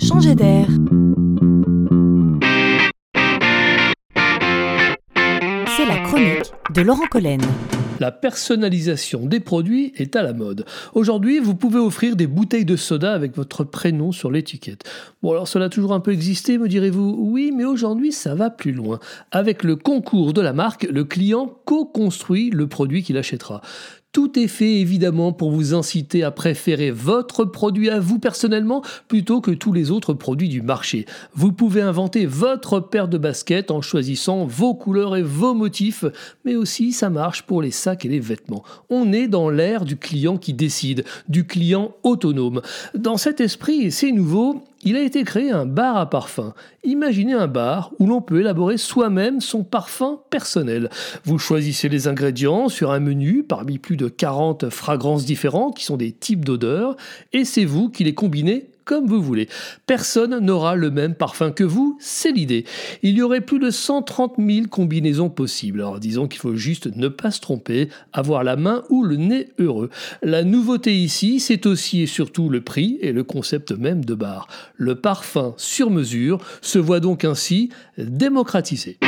changer d'air. C'est la chronique de Laurent Collen. La personnalisation des produits est à la mode. Aujourd'hui, vous pouvez offrir des bouteilles de soda avec votre prénom sur l'étiquette. Bon, alors cela a toujours un peu existé, me direz-vous Oui, mais aujourd'hui, ça va plus loin. Avec le concours de la marque, le client co-construit le produit qu'il achètera. Tout est fait évidemment pour vous inciter à préférer votre produit à vous personnellement plutôt que tous les autres produits du marché. Vous pouvez inventer votre paire de baskets en choisissant vos couleurs et vos motifs, mais aussi ça marche pour les sacs et les vêtements. On est dans l'ère du client qui décide, du client autonome. Dans cet esprit, c'est nouveau, il a été créé un bar à parfum. Imaginez un bar où l'on peut élaborer soi-même son parfum personnel. Vous choisissez les ingrédients sur un menu parmi plus de 40 fragrances différentes qui sont des types d'odeurs et c'est vous qui les combinez comme vous voulez. Personne n'aura le même parfum que vous, c'est l'idée. Il y aurait plus de 130 000 combinaisons possibles. Alors disons qu'il faut juste ne pas se tromper, avoir la main ou le nez heureux. La nouveauté ici, c'est aussi et surtout le prix et le concept même de bar. Le parfum sur mesure se voit donc ainsi démocratisé.